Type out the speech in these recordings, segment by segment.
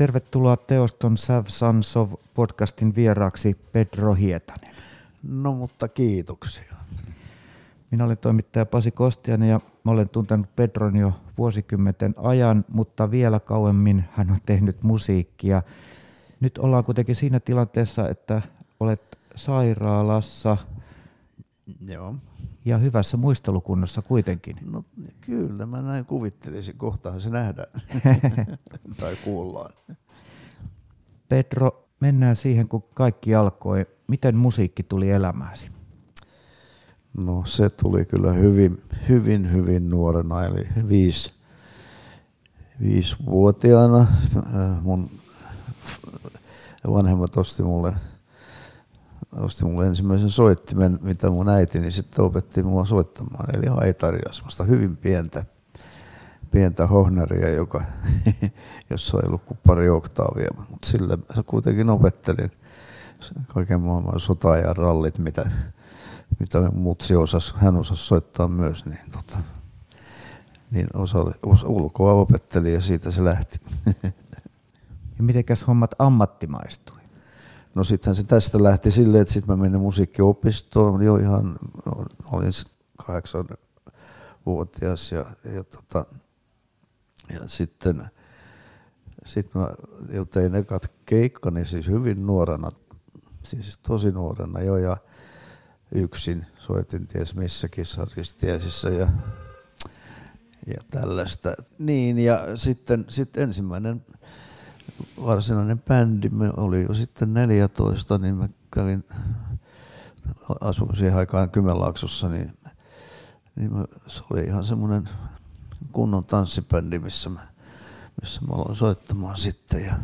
Tervetuloa Teoston Sav Sansov podcastin vieraaksi Pedro Hietanen. No mutta kiitoksia. Minä olen toimittaja Pasi Kostianen ja mä olen tuntenut Pedron jo vuosikymmenten ajan, mutta vielä kauemmin hän on tehnyt musiikkia. Nyt ollaan kuitenkin siinä tilanteessa, että olet sairaalassa Joo. Ja hyvässä muistelukunnossa kuitenkin. No kyllä, mä näin kuvittelisin. Kohtahan se nähdään. tai kuullaan. Pedro, mennään siihen, kun kaikki alkoi. Miten musiikki tuli elämääsi? No se tuli kyllä hyvin, hyvin, hyvin nuorena, eli viisi, viisivuotiaana. Äh, Mun vanhemmat osti mulle, osti mulle ensimmäisen soittimen, mitä mun äitini sitten opetti mua soittamaan, eli haitaria, semmoista hyvin pientä, pientä hohnaria, joka, jossa ei ollut kuin pari oktaavia, mutta sillä kuitenkin opettelin kaiken maailman sota- ja rallit, mitä, mitä mutsi osas, hän osasi soittaa myös, niin, tota, niin osa, osa ulkoa opetteli ja siitä se lähti. Ja mitenkäs hommat ammattimaistui? No sittenhän se tästä lähti silleen, että sitten mä menin musiikkiopistoon jo ihan, olin kahdeksan vuotias ja, ja, tota, ja sitten sit mä jo tein ekat keikkani siis hyvin nuorena, siis tosi nuorena jo ja yksin soitin ties missä kissaristiesissä ja, ja tällaista. Niin ja sitten, sitten ensimmäinen varsinainen bändi me oli jo sitten 14, niin mä kävin, asuin siihen aikaan Kymenlaaksossa, niin, niin mä, se oli ihan semmoinen kunnon tanssibändi, missä mä, missä mä aloin soittamaan sitten. Ja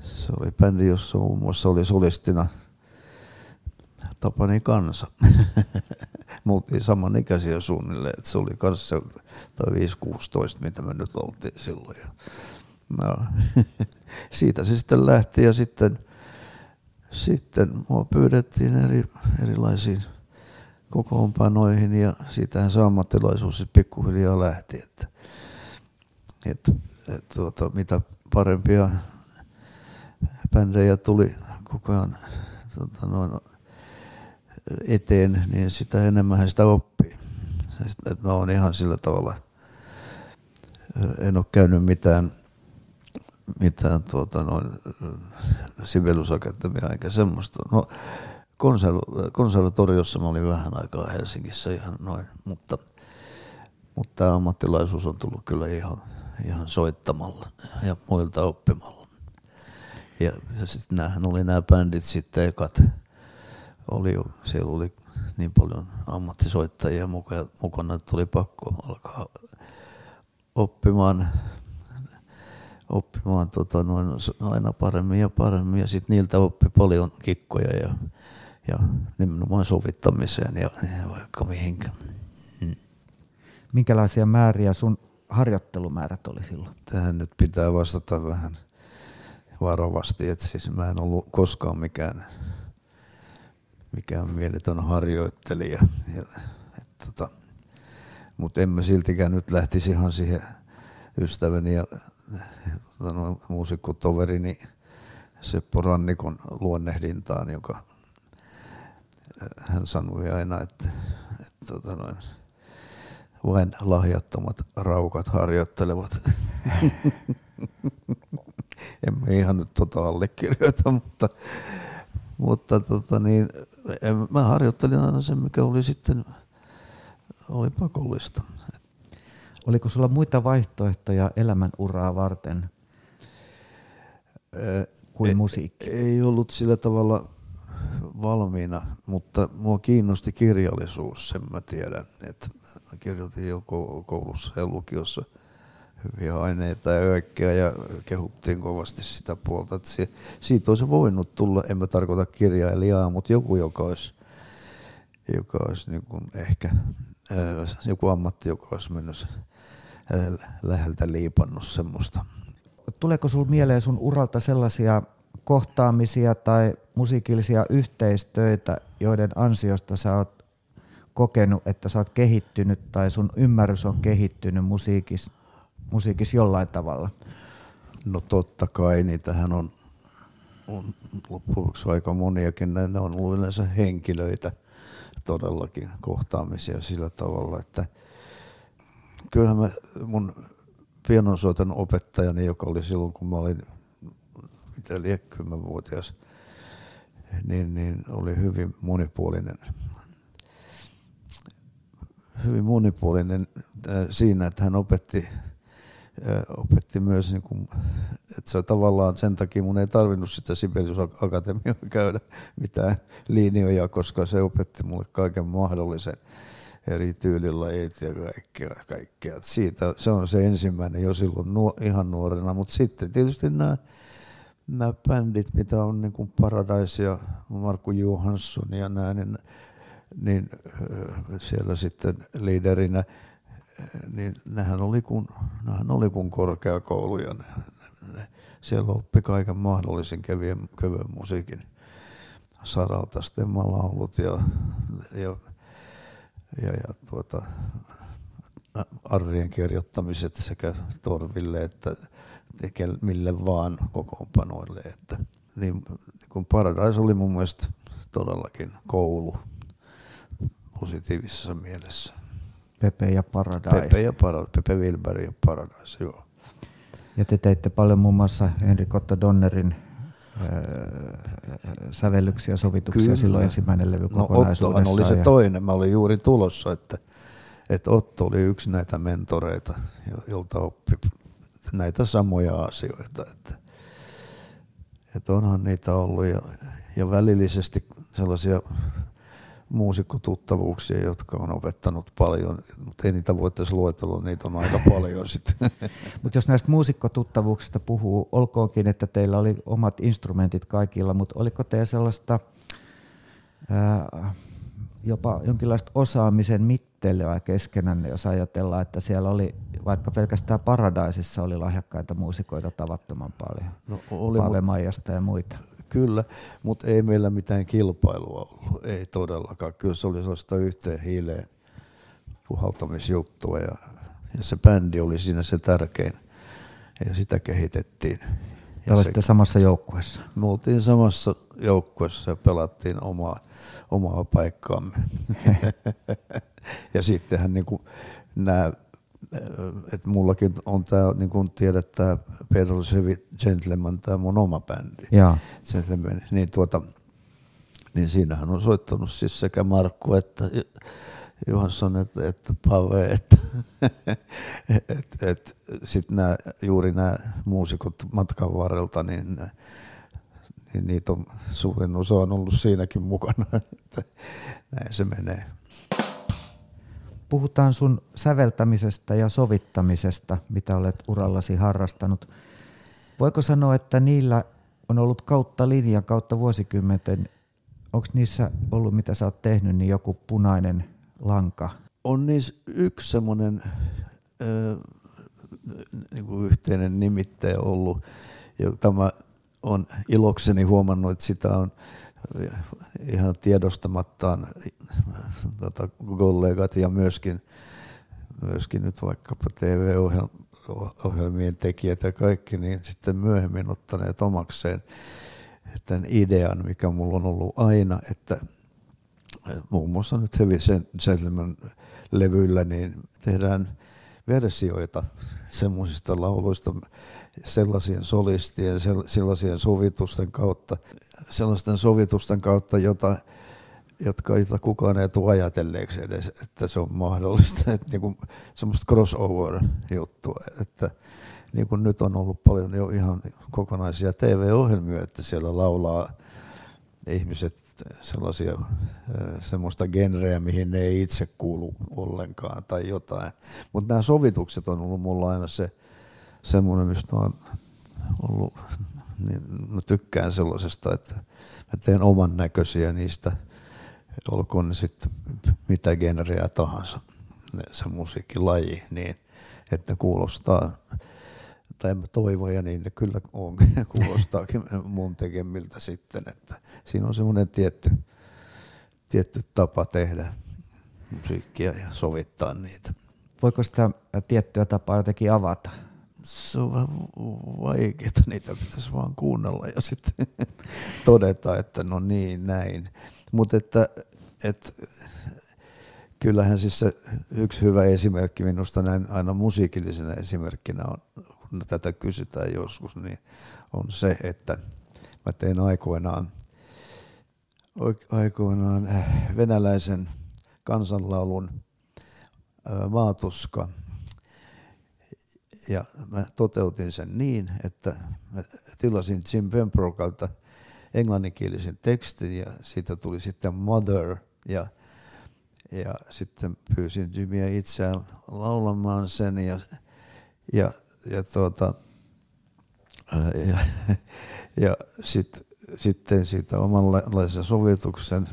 se oli bändi, jossa muun muassa oli solistina Tapani Kansa. Me oltiin samanikäisiä suunnilleen, että se oli kanssa tai 5-16, mitä me nyt oltiin silloin. No, siitä se sitten lähti ja sitten, sitten mua pyydettiin eri, erilaisiin kokoonpanoihin ja siitähän se ammattilaisuus sitten pikkuhiljaa lähti, että, että, että tuota, mitä parempia bändejä tuli koko ajan tuota, noin, eteen, niin sitä enemmän sitä oppii. Että mä oon ihan sillä tavalla, en ole käynyt mitään mitään tuota, noin, Sibeliusakatemiaa eikä semmoista. No, konserv- konservatoriossa mä olin vähän aikaa Helsingissä ihan noin, mutta, mutta tämä ammattilaisuus on tullut kyllä ihan, ihan soittamalla ja muilta oppimalla. Ja, ja sitten näähän oli nämä bändit sitten ekat. Oli siellä oli niin paljon ammattisoittajia mukana, että tuli pakko alkaa oppimaan oppimaan tota, noin, aina paremmin ja paremmin ja sitten niiltä oppi paljon kikkoja ja, ja nimenomaan sovittamiseen ja, ja vaikka mihinkä. Hmm. Minkälaisia määriä sun harjoittelumäärät oli silloin? Tähän nyt pitää vastata vähän varovasti, että siis mä en ollut koskaan mikään, mikään mieletön harjoittelija. Ja, et, tota, mutta en mä siltikään nyt lähtisi ihan siihen ystäväni ja muusikkotoverini niin Seppo Rannikon luonnehdintaan, joka äh, hän sanoi aina, että, että tota noin, vain lahjattomat raukat harjoittelevat. Emme ihan nyt tota allekirjoita, mutta, mutta tota niin, mä harjoittelin aina sen, mikä oli sitten oli pakollista. Oliko sulla muita vaihtoehtoja elämän uraa varten kuin ei, musiikki? Ei ollut sillä tavalla valmiina, mutta mua kiinnosti kirjallisuus, sen mä tiedän. Että mä kirjoitin jo koulussa ja lukiossa hyviä aineita ja kaikkea ja kehuttiin kovasti sitä puolta. Että se, siitä olisi voinut tulla, en mä tarkoita kirjailijaa, mutta joku, joka olisi, joka olisi niin kuin ehkä joku ammatti, joka olisi mennyt läheltä liipannut semmoista. Tuleeko sinulle mieleen sun uralta sellaisia kohtaamisia tai musiikillisia yhteistöitä, joiden ansiosta sä oot kokenut, että sä oot kehittynyt tai sun ymmärrys on kehittynyt musiikissa, musiikissa jollain tavalla? No totta kai, niitähän on, on loppujen aika moniakin. Ne on ollut yleensä henkilöitä todellakin kohtaamisia sillä tavalla, että kyllähän mä mun pianonsoiton opettajani, joka oli silloin kun mä olin mitä kymmenvuotias, niin, niin oli hyvin monipuolinen hyvin monipuolinen äh, siinä, että hän opetti, opetti myös, niin kuin, että se tavallaan sen takia mun ei tarvinnut sitä Sibelius Akatemiaa käydä mitään linjoja, koska se opetti mulle kaiken mahdollisen eri tyylilajit ja kaikkea. kaikkea. Siitä, se on se ensimmäinen jo silloin nuo, ihan nuorena, mutta sitten tietysti nämä nämä bändit, mitä on niin kuin Paradise ja Markku Johansson ja näin, niin niin siellä sitten liiderinä, niin nehän oli kuin, nehän oli kuin korkeakouluja. Ne, ne, siellä oppi kaiken mahdollisen kevyen, kevyen musiikin saralta, stemmalaulut ja, ja, ja, ja tuota, arvien kirjoittamiset sekä Torville että mille vaan kokoonpanoille. Että, niin, niin kun Paradise oli mun mielestä todellakin koulu positiivisessa mielessä. Pepe ja Paradise. Pepe ja Paradise, Pepe Wilber ja Paradise, joo. Ja te teitte paljon muun muassa Henrik Otto Donnerin äh, sävellyksiä, sovituksia Kyllä. silloin ensimmäinen levy no, Ottohan oli se ja... toinen, mä olin juuri tulossa, että, että Otto oli yksi näitä mentoreita, jolta oppi näitä samoja asioita, että, että onhan niitä ollut ja, ja välillisesti sellaisia muusikkotuttavuuksia, jotka on opettanut paljon, mutta ei niitä voitaisiin luetella, niitä on aika paljon sitten. mutta jos näistä muusikkotuttavuuksista puhuu, olkoonkin, että teillä oli omat instrumentit kaikilla, mutta oliko teillä sellaista ää, jopa jonkinlaista osaamisen mittelyä keskenänne, jos ajatellaan, että siellä oli vaikka pelkästään Paradaisissa oli lahjakkaita muusikoita tavattoman paljon, no, oli, Paave Maijasta ja muita. Kyllä, mutta ei meillä mitään kilpailua ollut, ei todellakaan. Kyllä se oli sellaista yhteen hiileen puhaltamisjuttua ja, ja se bändi oli siinä se tärkein ja sitä kehitettiin. Ja se, samassa joukkueessa? Me oltiin samassa joukkueessa ja pelattiin omaa, omaa paikkaamme. ja sittenhän niin nämä että mullakin on tämä, niin kuin tiedät, tämä Pedro Gentleman, tämä mun oma bändi. Gentleman, niin, tuota, niin siinähän on soittanut siis sekä Markku että Johansson että, että Pave, että et, et, sitten nämä, juuri nämä muusikot matkan varrelta, niin, niin niitä on suurin osa on ollut siinäkin mukana, että näin se menee puhutaan sun säveltämisestä ja sovittamisesta, mitä olet urallasi harrastanut. Voiko sanoa, että niillä on ollut kautta linjan, kautta vuosikymmenten, onko niissä ollut, mitä sä oot tehnyt, niin joku punainen lanka? On niissä yksi semmoinen niin yhteinen nimittäjä ollut, tämä on ilokseni huomannut, että sitä on ihan tiedostamattaan tota, kollegat ja myöskin, myöskin nyt vaikkapa TV-ohjelmien tekijät ja kaikki, niin sitten myöhemmin ottaneet omakseen tämän idean, mikä mulla on ollut aina, että muun muassa nyt Heavy Gentleman levyillä, niin tehdään versioita semmoisista lauluista sellaisien solistien, sellaisien sovitusten kautta, sellaisten sovitusten kautta, jota, jotka jota kukaan ei tule ajatelleeksi edes, että se on mahdollista. Että niin kuin semmoista crossover-juttua, että niin kuin nyt on ollut paljon jo ihan kokonaisia TV-ohjelmia, että siellä laulaa ihmiset sellaisia, semmoista genreä, mihin ne ei itse kuulu ollenkaan tai jotain. Mutta nämä sovitukset on ollut mulla aina se semmoinen, mistä mä oon ollut, niin mä tykkään sellaisesta, että mä teen oman näköisiä niistä, olkoon ne sitten mitä genreä tahansa, se musiikkilaji, niin että kuulostaa tai mä toivon ja niin ne kyllä on, kuulostaakin mun tekemiltä sitten, että siinä on semmoinen tietty, tietty tapa tehdä musiikkia ja sovittaa niitä. Voiko sitä tiettyä tapaa jotenkin avata? se on vähän vaikeaa, niitä pitäisi vaan kuunnella ja sitten todeta, että no niin, näin. Mutta että, että kyllähän siis se yksi hyvä esimerkki minusta näin aina musiikillisena esimerkkinä on, tätä kysytään joskus, niin on se, että mä tein aikoinaan, aikoinaan äh, venäläisen kansanlaulun äh, Maatuska. Ja mä toteutin sen niin, että mä tilasin Jim Pembrokalta englanninkielisen tekstin ja siitä tuli sitten Mother ja ja sitten pyysin Jimmyä itseään laulamaan sen ja, ja, ja, tuota, ja, ja sit, sitten siitä omanlaisen sovituksen,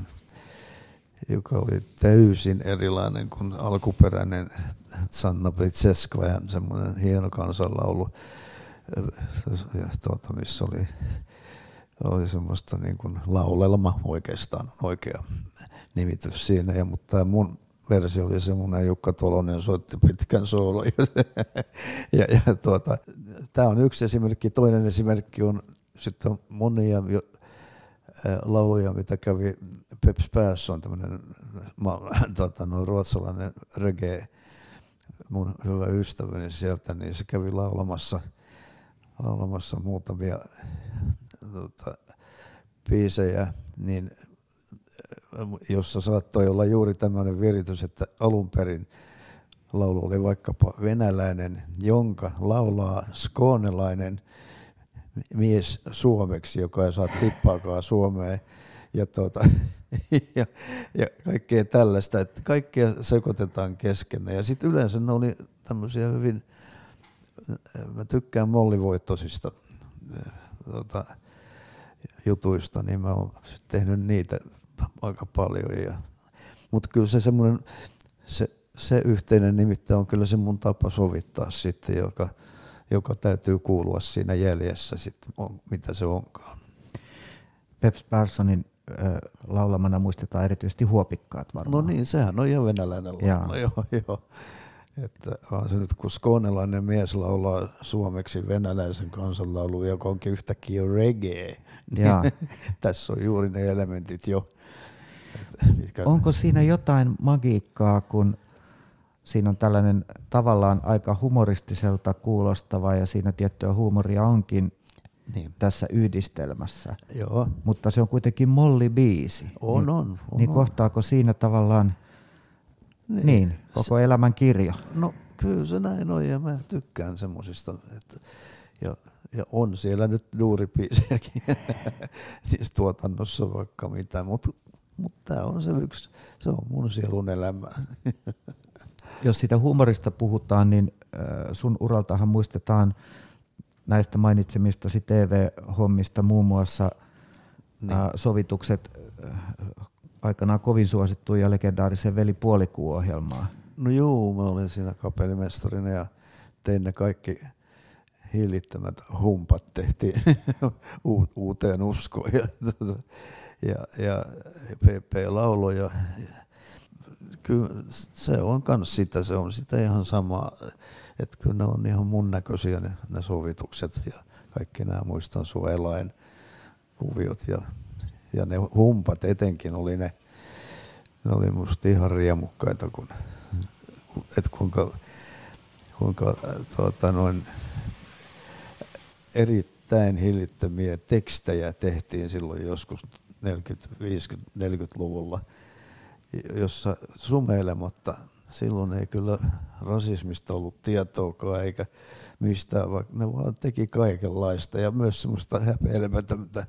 joka oli täysin erilainen kuin alkuperäinen Sanna Pritseskajan semmoinen hieno kansanlaulu, ja tuota, missä oli, oli semmoista niin kuin laulelma oikeastaan oikea nimitys siinä, ja, mutta mun versio oli semmoinen, Jukka Tolonen soitti pitkän soolo. Ja, ja, ja tuota, tämä on yksi esimerkki. Toinen esimerkki on sitten monia jo, ä, lauluja, mitä kävi Peps Persson, tämmöinen tota, no, ruotsalainen reggae, mun hyvä ystäväni sieltä, niin se kävi laulamassa, laulamassa muutamia tota, biisejä, niin jossa saattoi olla juuri tämmöinen viritys, että alun perin laulu oli vaikkapa venäläinen, jonka laulaa skoonelainen mies suomeksi, joka ei saa tippaakaan Suomeen. Ja, tuota, ja, ja kaikkea tällaista, että kaikkea sekoitetaan keskenään. Ja sitten yleensä ne oli tämmöisiä hyvin, mä tykkään mollivoittoisista tuota, jutuista, niin mä oon tehnyt niitä aika paljon. Ja, mutta kyllä se semmoinen, se, se yhteinen nimittäin on kyllä se mun tapa sovittaa sitten, joka, joka täytyy kuulua siinä jäljessä sitten, mitä se onkaan. Peps Perssonin äh, laulamana muistetaan erityisesti huopikkaat varmaan. No niin, sehän on jo venäläinen laulu. Joo, joo. Että on se nyt, kun skoonelainen mies laulaa suomeksi venäläisen kansanlaulu, joka onkin yhtäkkiä reggae, niin tässä on juuri ne elementit jo, Mitkä... Onko siinä jotain magiikkaa, kun siinä on tällainen tavallaan aika humoristiselta kuulostava ja siinä tiettyä huumoria onkin niin. tässä yhdistelmässä. Joo. Mutta se on kuitenkin molli-biisi. On, niin, on, on. Niin kohtaako siinä tavallaan niin, niin koko se, elämän kirjo? No kyllä se näin on ja mä tykkään semmoisista. Ja, ja on siellä nyt duuripiisejäkin siis tuotannossa vaikka mitä, mutta mutta tämä on se yksi, se on mun sielun elämä. Jos sitä humorista puhutaan, niin sun uraltahan muistetaan näistä mainitsemistasi TV-hommista muun muassa niin. Sovitukset aikanaan kovin suosittu ja legendaarisen Veli Puolikuu-ohjelmaa. No joo, mä olin siinä kapellimestarina ja tein ne kaikki hillittömät humpat tehtiin uuteen uskoon. Ja, tuota, ja, ja PP-laulu. Ja, kyllä se on myös sitä, se on sitä ihan samaa, että kyllä ne on ihan mun näköisiä ne, ne sovitukset ja kaikki nämä muistan suojelain kuviot ja, ja ne humpat etenkin oli ne, ne oli musta ihan riemukkaita, kun, että kuinka, kuinka tuota, noin erittäin hillittömiä tekstejä tehtiin silloin joskus 40, 50, 40-luvulla, jossa sumeilematta silloin ei kyllä rasismista ollut tietoakaan eikä mistään, vaikka ne vaan teki kaikenlaista ja myös semmoista häpeilemätöntä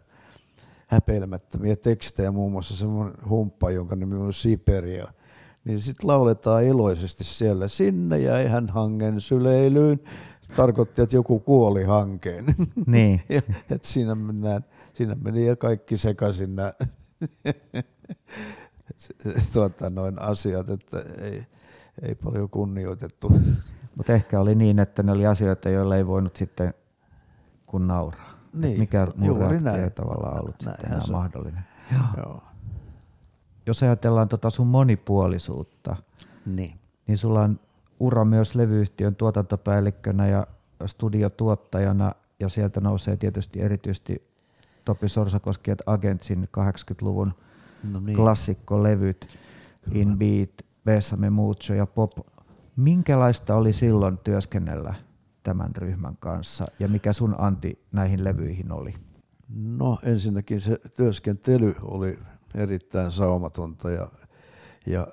häpeilemättömiä tekstejä, muun muassa semmoinen humppa, jonka nimi on Siperia, niin sitten lauletaan iloisesti siellä, sinne jäi hän hangen syleilyyn, tarkoitti, että joku kuoli hankeen. Niin. ja, et siinä, mennään, siinä meni ja kaikki sekaisin nämä tuota, noin asiat, että ei, ei paljon kunnioitettu. Mutta ehkä oli niin, että ne oli asioita, joilla ei voinut sitten kun nauraa. Niin, mikä reaktio ei tavallaan ollut näin, sitten enää se. mahdollinen. Joo. Joo. Jos ajatellaan tota sun monipuolisuutta, niin. niin sulla on ura myös levyyhtiön tuotantopäällikkönä ja studiotuottajana ja sieltä nousee tietysti erityisesti Topi Sorsakoski että Agentsin 80-luvun no niin. klassikkolevyt In Beat, Besame Mucho ja Pop. Minkälaista oli silloin työskennellä tämän ryhmän kanssa ja mikä sun anti näihin levyihin oli? No ensinnäkin se työskentely oli erittäin saumatonta ja, ja,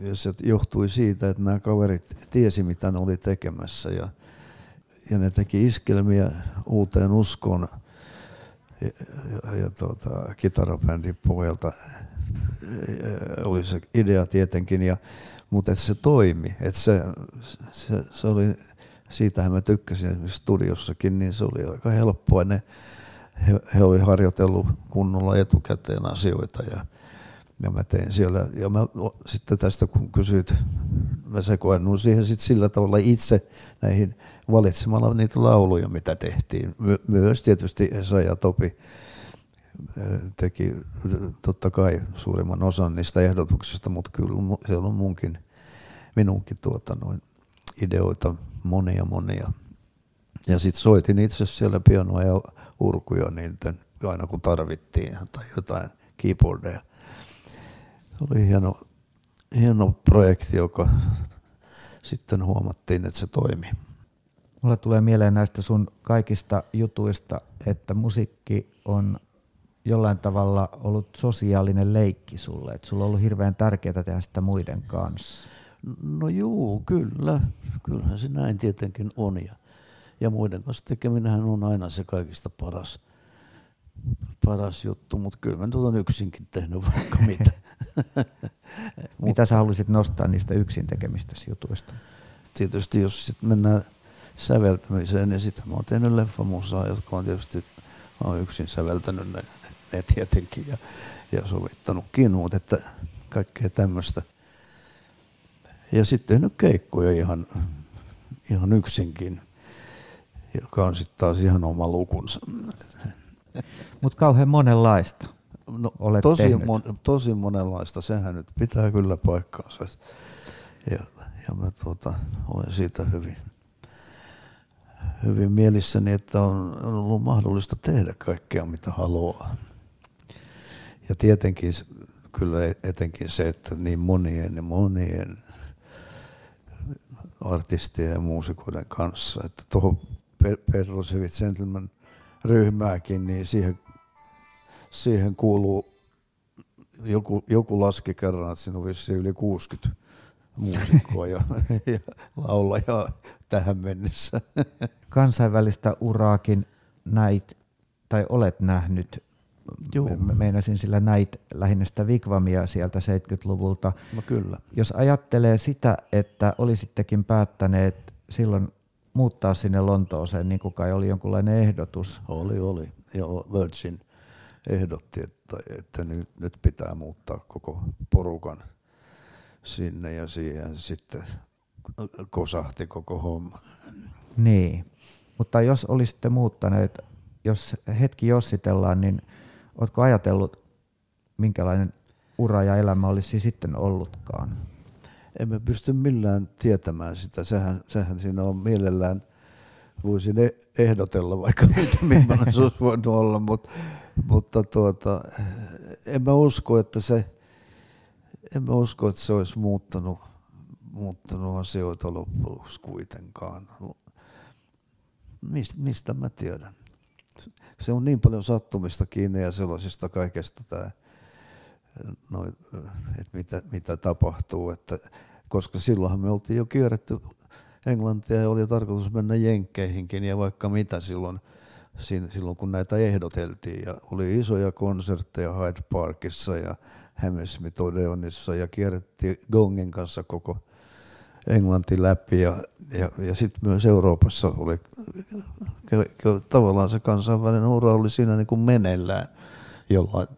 ja se johtui siitä, että nämä kaverit tiesi mitä ne oli tekemässä ja, ja ne teki iskelmiä uuteen uskoon ja, ja, ja tuota, kitarabändin pohjalta oli se idea tietenkin, ja, mutta että se toimi, että se, se, se oli, siitähän mä tykkäsin esimerkiksi studiossakin, niin se oli aika helppoa. Ne, he, he oli harjoitellut kunnolla etukäteen asioita ja, ja mä tein siellä. Ja mä sitten tästä kun kysyit, mä sekoennun siihen sitten sillä tavalla itse näihin valitsemalla niitä lauluja, mitä tehtiin. My, myös tietysti Esa ja Topi teki totta kai suurimman osan niistä ehdotuksista, mutta kyllä se on munkin, minunkin tuota, noin ideoita monia monia. Ja sitten soitin itse siellä pianoa ja urkuja niin aina kun tarvittiin tai jotain keyboardeja. Se oli hieno, hieno projekti, joka sitten huomattiin, että se toimii. Mulle tulee mieleen näistä sun kaikista jutuista, että musiikki on jollain tavalla ollut sosiaalinen leikki sulle, että sulla on ollut hirveän tärkeää tehdä sitä muiden kanssa. No juu, kyllä. Kyllähän se näin tietenkin on. Ja, ja muiden kanssa tekeminenhän on aina se kaikista paras, paras juttu, mutta kyllä mä tuon yksinkin tehnyt vaikka mitä. mitä sä haluaisit nostaa niistä yksin tekemistä jutuista? Tietysti jos sitten mennään säveltämiseen, niin sitten mä oon tehnyt leffamusaa, jotka on tietysti mä oon yksin säveltänyt ne, ne tietenkin ja, ja sovittanutkin, mutta että kaikkea tämmöistä – ja sitten tehnyt keikkoja ihan, ihan yksinkin, joka on sitten taas ihan oma lukunsa. Mutta kauhean monenlaista no, tosi, mon, tosi monenlaista, sehän nyt pitää kyllä paikkaansa. Ja, ja mä tuota, olen siitä hyvin, hyvin mielissäni, että on, on ollut mahdollista tehdä kaikkea mitä haluaa. Ja tietenkin kyllä etenkin se, että niin monien ja monien artistien ja muusikoiden kanssa. Että tuohon Pedrosevit Gentleman ryhmääkin, niin siihen, siihen kuuluu, joku, joku laski kerran, että siinä on vissiin yli 60 muusikkoa ja, ja laulajaa tähän mennessä. Kansainvälistä uraakin näit tai olet nähnyt Joo. Meinasin sillä näit lähinnä sitä Vigvamia sieltä 70-luvulta. No kyllä. Jos ajattelee sitä, että olisittekin päättäneet silloin muuttaa sinne Lontooseen, niin kuin kai oli jonkunlainen ehdotus. Oli, oli. Ja Virgin ehdotti, että, että nyt, nyt pitää muuttaa koko porukan sinne ja siihen sitten kosahti koko homma. Niin, mutta jos olisitte muuttaneet, jos hetki jossitellaan, niin – Oletko ajatellut, minkälainen ura ja elämä olisi sitten ollutkaan? Emme pysty millään tietämään sitä. Sehän, sehän siinä on mielellään, voisin e- ehdotella vaikka mitä, millainen se olisi voinut olla, mutta, mutta tuota, en mä usko, että se, en mä usko, että se olisi muuttanut, muuttanut asioita loppujen kuitenkaan. Mistä, mistä mä tiedän? Se on niin paljon sattumista kiinni ja sellaisista kaikesta tämä, no, että mitä, mitä tapahtuu, että, koska silloinhan me oltiin jo kierretty Englantia ja oli tarkoitus mennä Jenkkeihinkin ja vaikka mitä silloin, silloin kun näitä ehdoteltiin. Ja oli isoja konsertteja Hyde Parkissa ja Hammersmith Odeonissa ja kierrettiin Gongen kanssa koko Englanti läpi ja, ja, ja sitten myös Euroopassa oli tavallaan se kansainvälinen ura oli siinä niin kuin meneillään jollain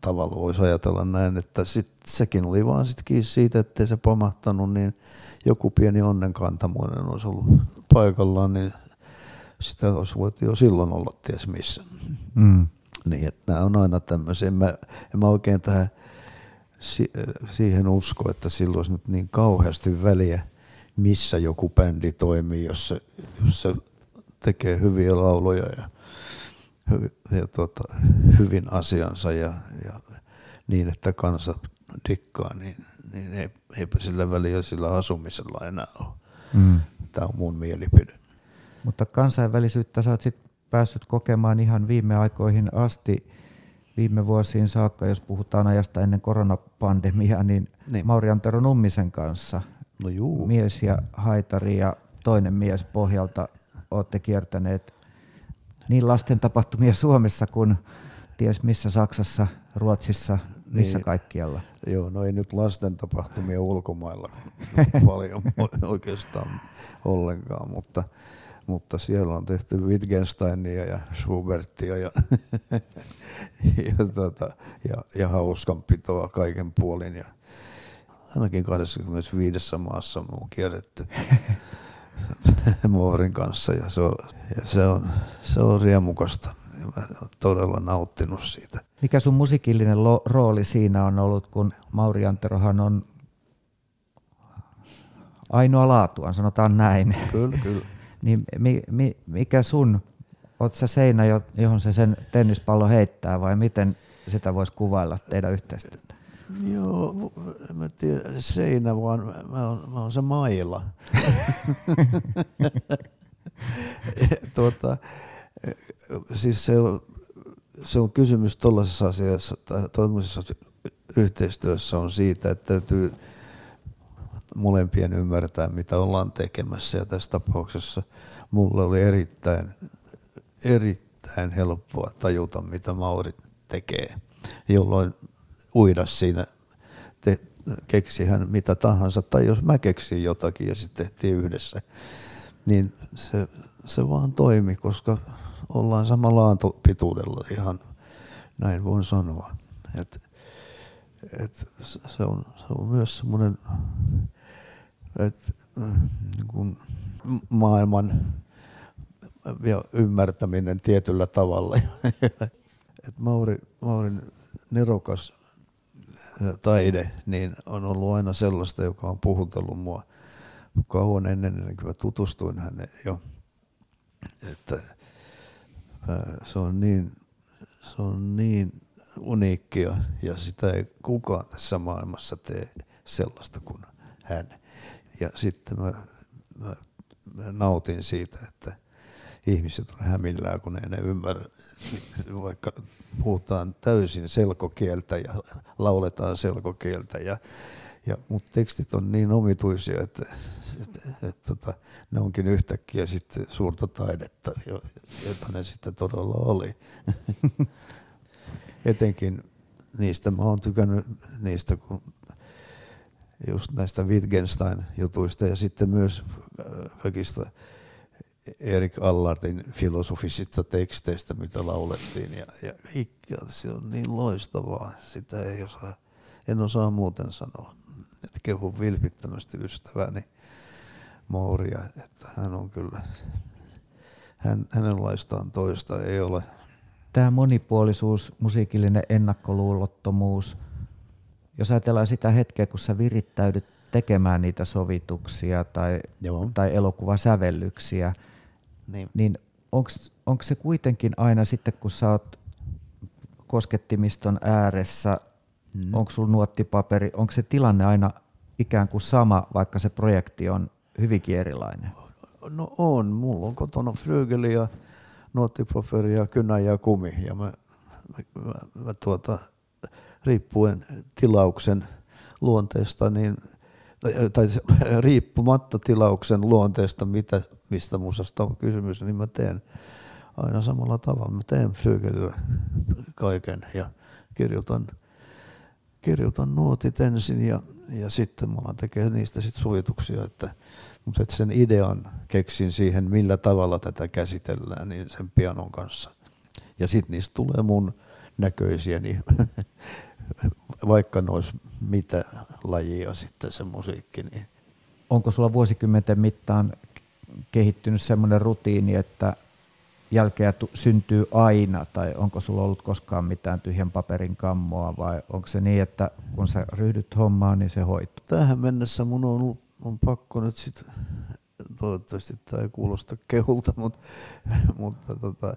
tavalla voisi ajatella näin, että sit, sekin oli vaan kiinni siitä, ettei se pamahtanut, niin joku pieni onnenkantamoinen olisi ollut paikallaan, niin sitä olisi voitu jo silloin olla ties missä. Mm. Niin, että nämä on aina tämmöisiä. En mä, en mä oikein tähän si- siihen usko, että silloin olisi nyt niin kauheasti väliä, missä joku bändi toimii, jos se, jos se tekee hyviä lauluja ja, ja tota, hyvin asiansa ja, ja niin, että kansa dikkaa, niin, niin ei, eipä sillä väliä sillä asumisella enää ole. Mm. Tämä on mun mielipide. Mutta kansainvälisyyttä sä oot sit päässyt kokemaan ihan viime aikoihin asti, viime vuosiin saakka, jos puhutaan ajasta ennen koronapandemiaa, niin, niin. Mauri Antero Nummisen kanssa, no juu. mies ja haitari ja toinen mies pohjalta, olette kiertäneet niin lasten tapahtumia Suomessa kuin ties missä Saksassa, Ruotsissa, missä niin, kaikkialla. Joo, no ei nyt lasten tapahtumia ulkomailla paljon oikeastaan ollenkaan, mutta, mutta siellä on tehty Wittgensteinia ja Schubertia ja, ja, tota, ja, ja hauskanpitoa kaiken puolin. Ja ainakin 25 maassa on kierretty Moorin kanssa ja se on, ja se on, se on riemukasta. Mä olen todella nauttinut siitä. Mikä sun musiikillinen lo- rooli siinä on ollut, kun Mauri Anterohan on ainoa laatuaan, sanotaan näin. Kyllä, kyllä. Niin mi, mi, mikä sun, oot sä seinä, johon se sen tennispallo heittää vai miten sitä voisi kuvailla teidän yhteistyötä? Joo, mä tiedä, seinä vaan, mä oon, mä oon se maila. tuota, siis se on, se on kysymys tuollaisessa asiassa, tuollaisessa yhteistyössä on siitä, että täytyy molempien ymmärtää, mitä ollaan tekemässä. Ja tässä tapauksessa mulle oli erittäin, erittäin helppoa tajuta, mitä Mauri tekee, jolloin uida siinä, te, keksi hän mitä tahansa, tai jos mä keksin jotakin ja sitten tehtiin yhdessä, niin se, se vaan toimi, koska ollaan samalla laantupituudella ihan, näin voin sanoa. Et, et se, on, se on myös semmoinen et, niin kuin maailman ymmärtäminen tietyllä tavalla. Et Mauri, Maurin nerokas taide niin on ollut aina sellaista, joka on puhutellut mua kauan ennen kuin mä tutustuin häneen jo. Että se on niin, se on niin uniikkia ja sitä ei kukaan tässä maailmassa tee sellaista kuin hän. Ja sitten mä, mä, mä nautin siitä, että ihmiset on hämillään, kun ei ne ymmärrä, vaikka puhutaan täysin selkokieltä ja lauletaan selkokieltä ja ja, mutta tekstit on niin omituisia, että, että, että, että tota, ne onkin yhtäkkiä sitten suurta taidetta, jota ne sitten todella oli. Etenkin niistä mä oon tykännyt niistä, kun just näistä Wittgenstein-jutuista ja sitten myös äh, kaikista Erik Allardin filosofisista teksteistä, mitä laulettiin. Ja, ja, ja se on niin loistavaa, sitä ei osaa, en osaa muuten sanoa että kehun vilpittömästi ystäväni Mauria, että hän on kyllä, hän, hänenlaistaan toista ei ole. Tämä monipuolisuus, musiikillinen ennakkoluulottomuus, jos ajatellaan sitä hetkeä, kun sä virittäydyt tekemään niitä sovituksia tai, Joo. tai elokuvasävellyksiä, niin, niin onko se kuitenkin aina sitten, kun sä oot koskettimiston ääressä Mm. Onko sulla nuottipaperi, onko se tilanne aina ikään kuin sama, vaikka se projekti on hyvinkin erilainen? No on, mulla on kotona flygeli ja nuottipaperi ja kynä ja kumi ja mä, mä, mä, mä tuota, riippuen tilauksen luonteesta, niin, tai, riippumatta tilauksen luonteesta, mitä, mistä musasta on kysymys, niin mä teen aina samalla tavalla. Mä teen flygelillä kaiken ja kirjoitan – kirjoitan nuotit ensin ja, ja sitten mä alan tekemään niistä sit suojituksia, että, mutta sen idean keksin siihen, millä tavalla tätä käsitellään, niin sen pianon kanssa. Ja sitten niistä tulee mun näköisiä, niin vaikka ne olisi mitä lajia sitten se musiikki. Niin. Onko sulla vuosikymmenten mittaan kehittynyt semmoinen rutiini, että jälkeä tu- syntyy aina, tai onko sulla ollut koskaan mitään tyhjän paperin kammoa, vai onko se niin, että kun sä ryhdyt hommaan, niin se hoituu? Tähän mennessä mun on ollut on pakko nyt sitten, toivottavasti tämä ei kuulosta kehulta, mutta, mutta tota,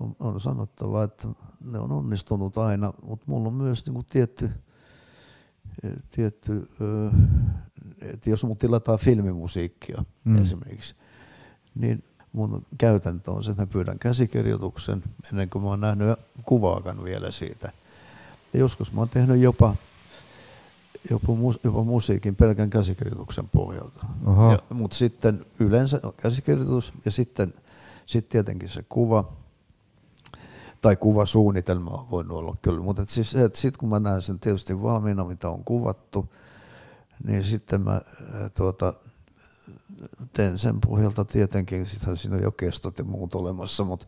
on, on sanottava, että ne on onnistunut aina, mutta mulla on myös niin kuin tietty, tietty että jos mut tilataan filmimusiikkia mm. esimerkiksi, niin mun käytäntö on se, että mä pyydän käsikirjoituksen ennen kuin mä oon nähnyt kuvaakaan vielä siitä. Ja joskus mä oon tehnyt jopa, jopa, jopa musiikin pelkän käsikirjoituksen pohjalta. Mutta sitten yleensä käsikirjoitus ja sitten sit tietenkin se kuva tai kuvasuunnitelma on voinut olla kyllä. Mutta siis sitten kun mä näen sen tietysti valmiina, mitä on kuvattu, niin sitten mä tuota, teen sen pohjalta tietenkin, sittenhän siinä on jo kestot ja muut olemassa, mutta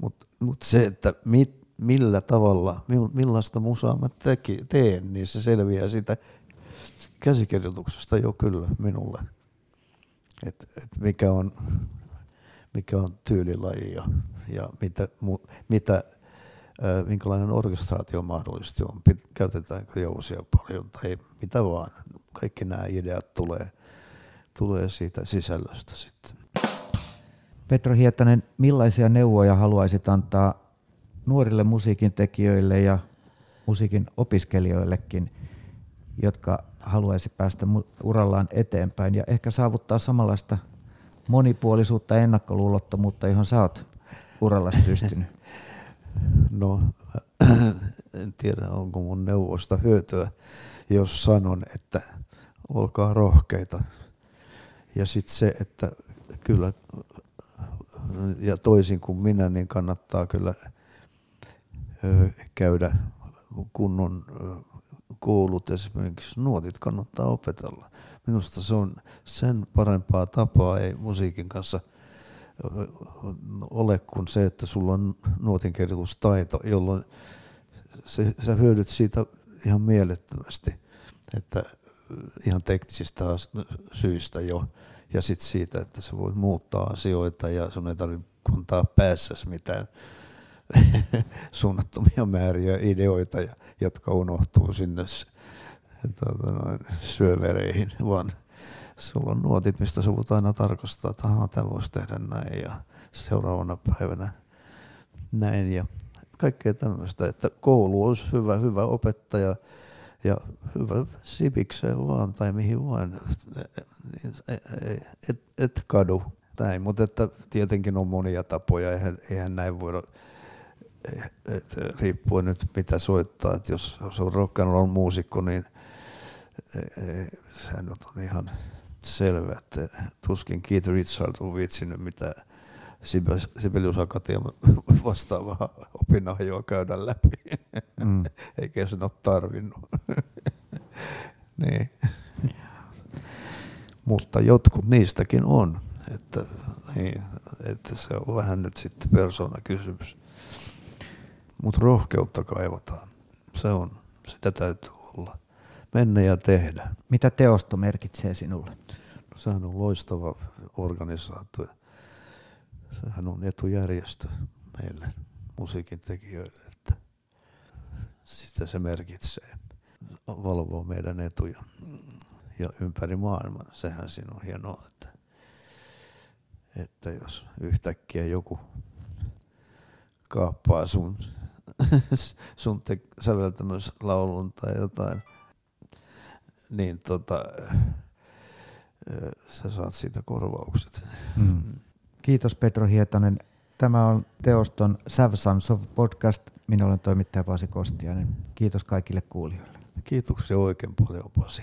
mut, mut se, että mit, millä tavalla, millaista musaa mä teki, teen, niin se selviää siitä käsikirjoituksesta jo kyllä minulle. Et, et mikä, on, mikä on tyylilaji ja, ja mitä, mu, mitä minkälainen orkestraatio mahdollisesti on, käytetäänkö jousia paljon tai mitä vaan. Kaikki nämä ideat tulee, tulee siitä sisällöstä sitten. Petro Hietanen, millaisia neuvoja haluaisit antaa nuorille musiikin tekijöille ja musiikin opiskelijoillekin, jotka haluaisi päästä urallaan eteenpäin ja ehkä saavuttaa samanlaista monipuolisuutta ja ennakkoluulottomuutta, johon sä oot uralla pystynyt? No, en tiedä onko mun neuvosta hyötyä, jos sanon, että olkaa rohkeita. Ja sitten se, että kyllä, ja toisin kuin minä, niin kannattaa kyllä käydä kunnon koulut, esimerkiksi nuotit kannattaa opetella. Minusta se on sen parempaa tapaa, ei musiikin kanssa – ole kuin se, että sulla on nuotinkirjoitustaito, jolloin se, sä hyödyt siitä ihan mielettömästi, että ihan teknisistä syistä jo, ja sitten siitä, että sä voit muuttaa asioita ja sun ei tarvitse kantaa päässäsi mitään suunnattomia määriä ideoita, jotka unohtuu sinne noin, syövereihin, vaan sulla on nuotit, mistä sä voit aina tarkastaa, että ahaa, tämä voisi tehdä näin ja seuraavana päivänä näin. Ja kaikkea tämmöistä, että koulu olisi hyvä, hyvä opettaja ja hyvä sipikseen vaan tai mihin vaan, et, et kadu näin, mutta että tietenkin on monia tapoja, eihän, eihän näin voida et, riippuen nyt mitä soittaa, että jos, jos on rock and muusikko, niin sehän on ihan selvä, että tuskin Keith Richard on viitsinyt mitä Sibelius Akateema vastaavaa opinahjoa käydä läpi, mm. eikä sen ole tarvinnut. niin. Mutta jotkut niistäkin on, että, niin, että se on vähän nyt sitten persona kysymys. Mutta rohkeutta kaivataan. Se on, sitä täytyy olla mennä ja tehdä. Mitä teosto merkitsee sinulle? No, sehän on loistava organisaatio. Sehän on etujärjestö meille musiikin tekijöille, että sitä se merkitsee. Valvoo meidän etuja ja ympäri maailman. Sehän siinä on hienoa, että, että jos yhtäkkiä joku kaappaa sun, sun te- säveltämyslaulun tai jotain – niin tota, sä saat siitä korvaukset. Mm. Kiitos Petro Hietanen. Tämä on Teoston Savsons of podcast. Minä olen toimittaja Pasi Kostiainen. Kiitos kaikille kuulijoille. Kiitoksia oikein paljon Pasi.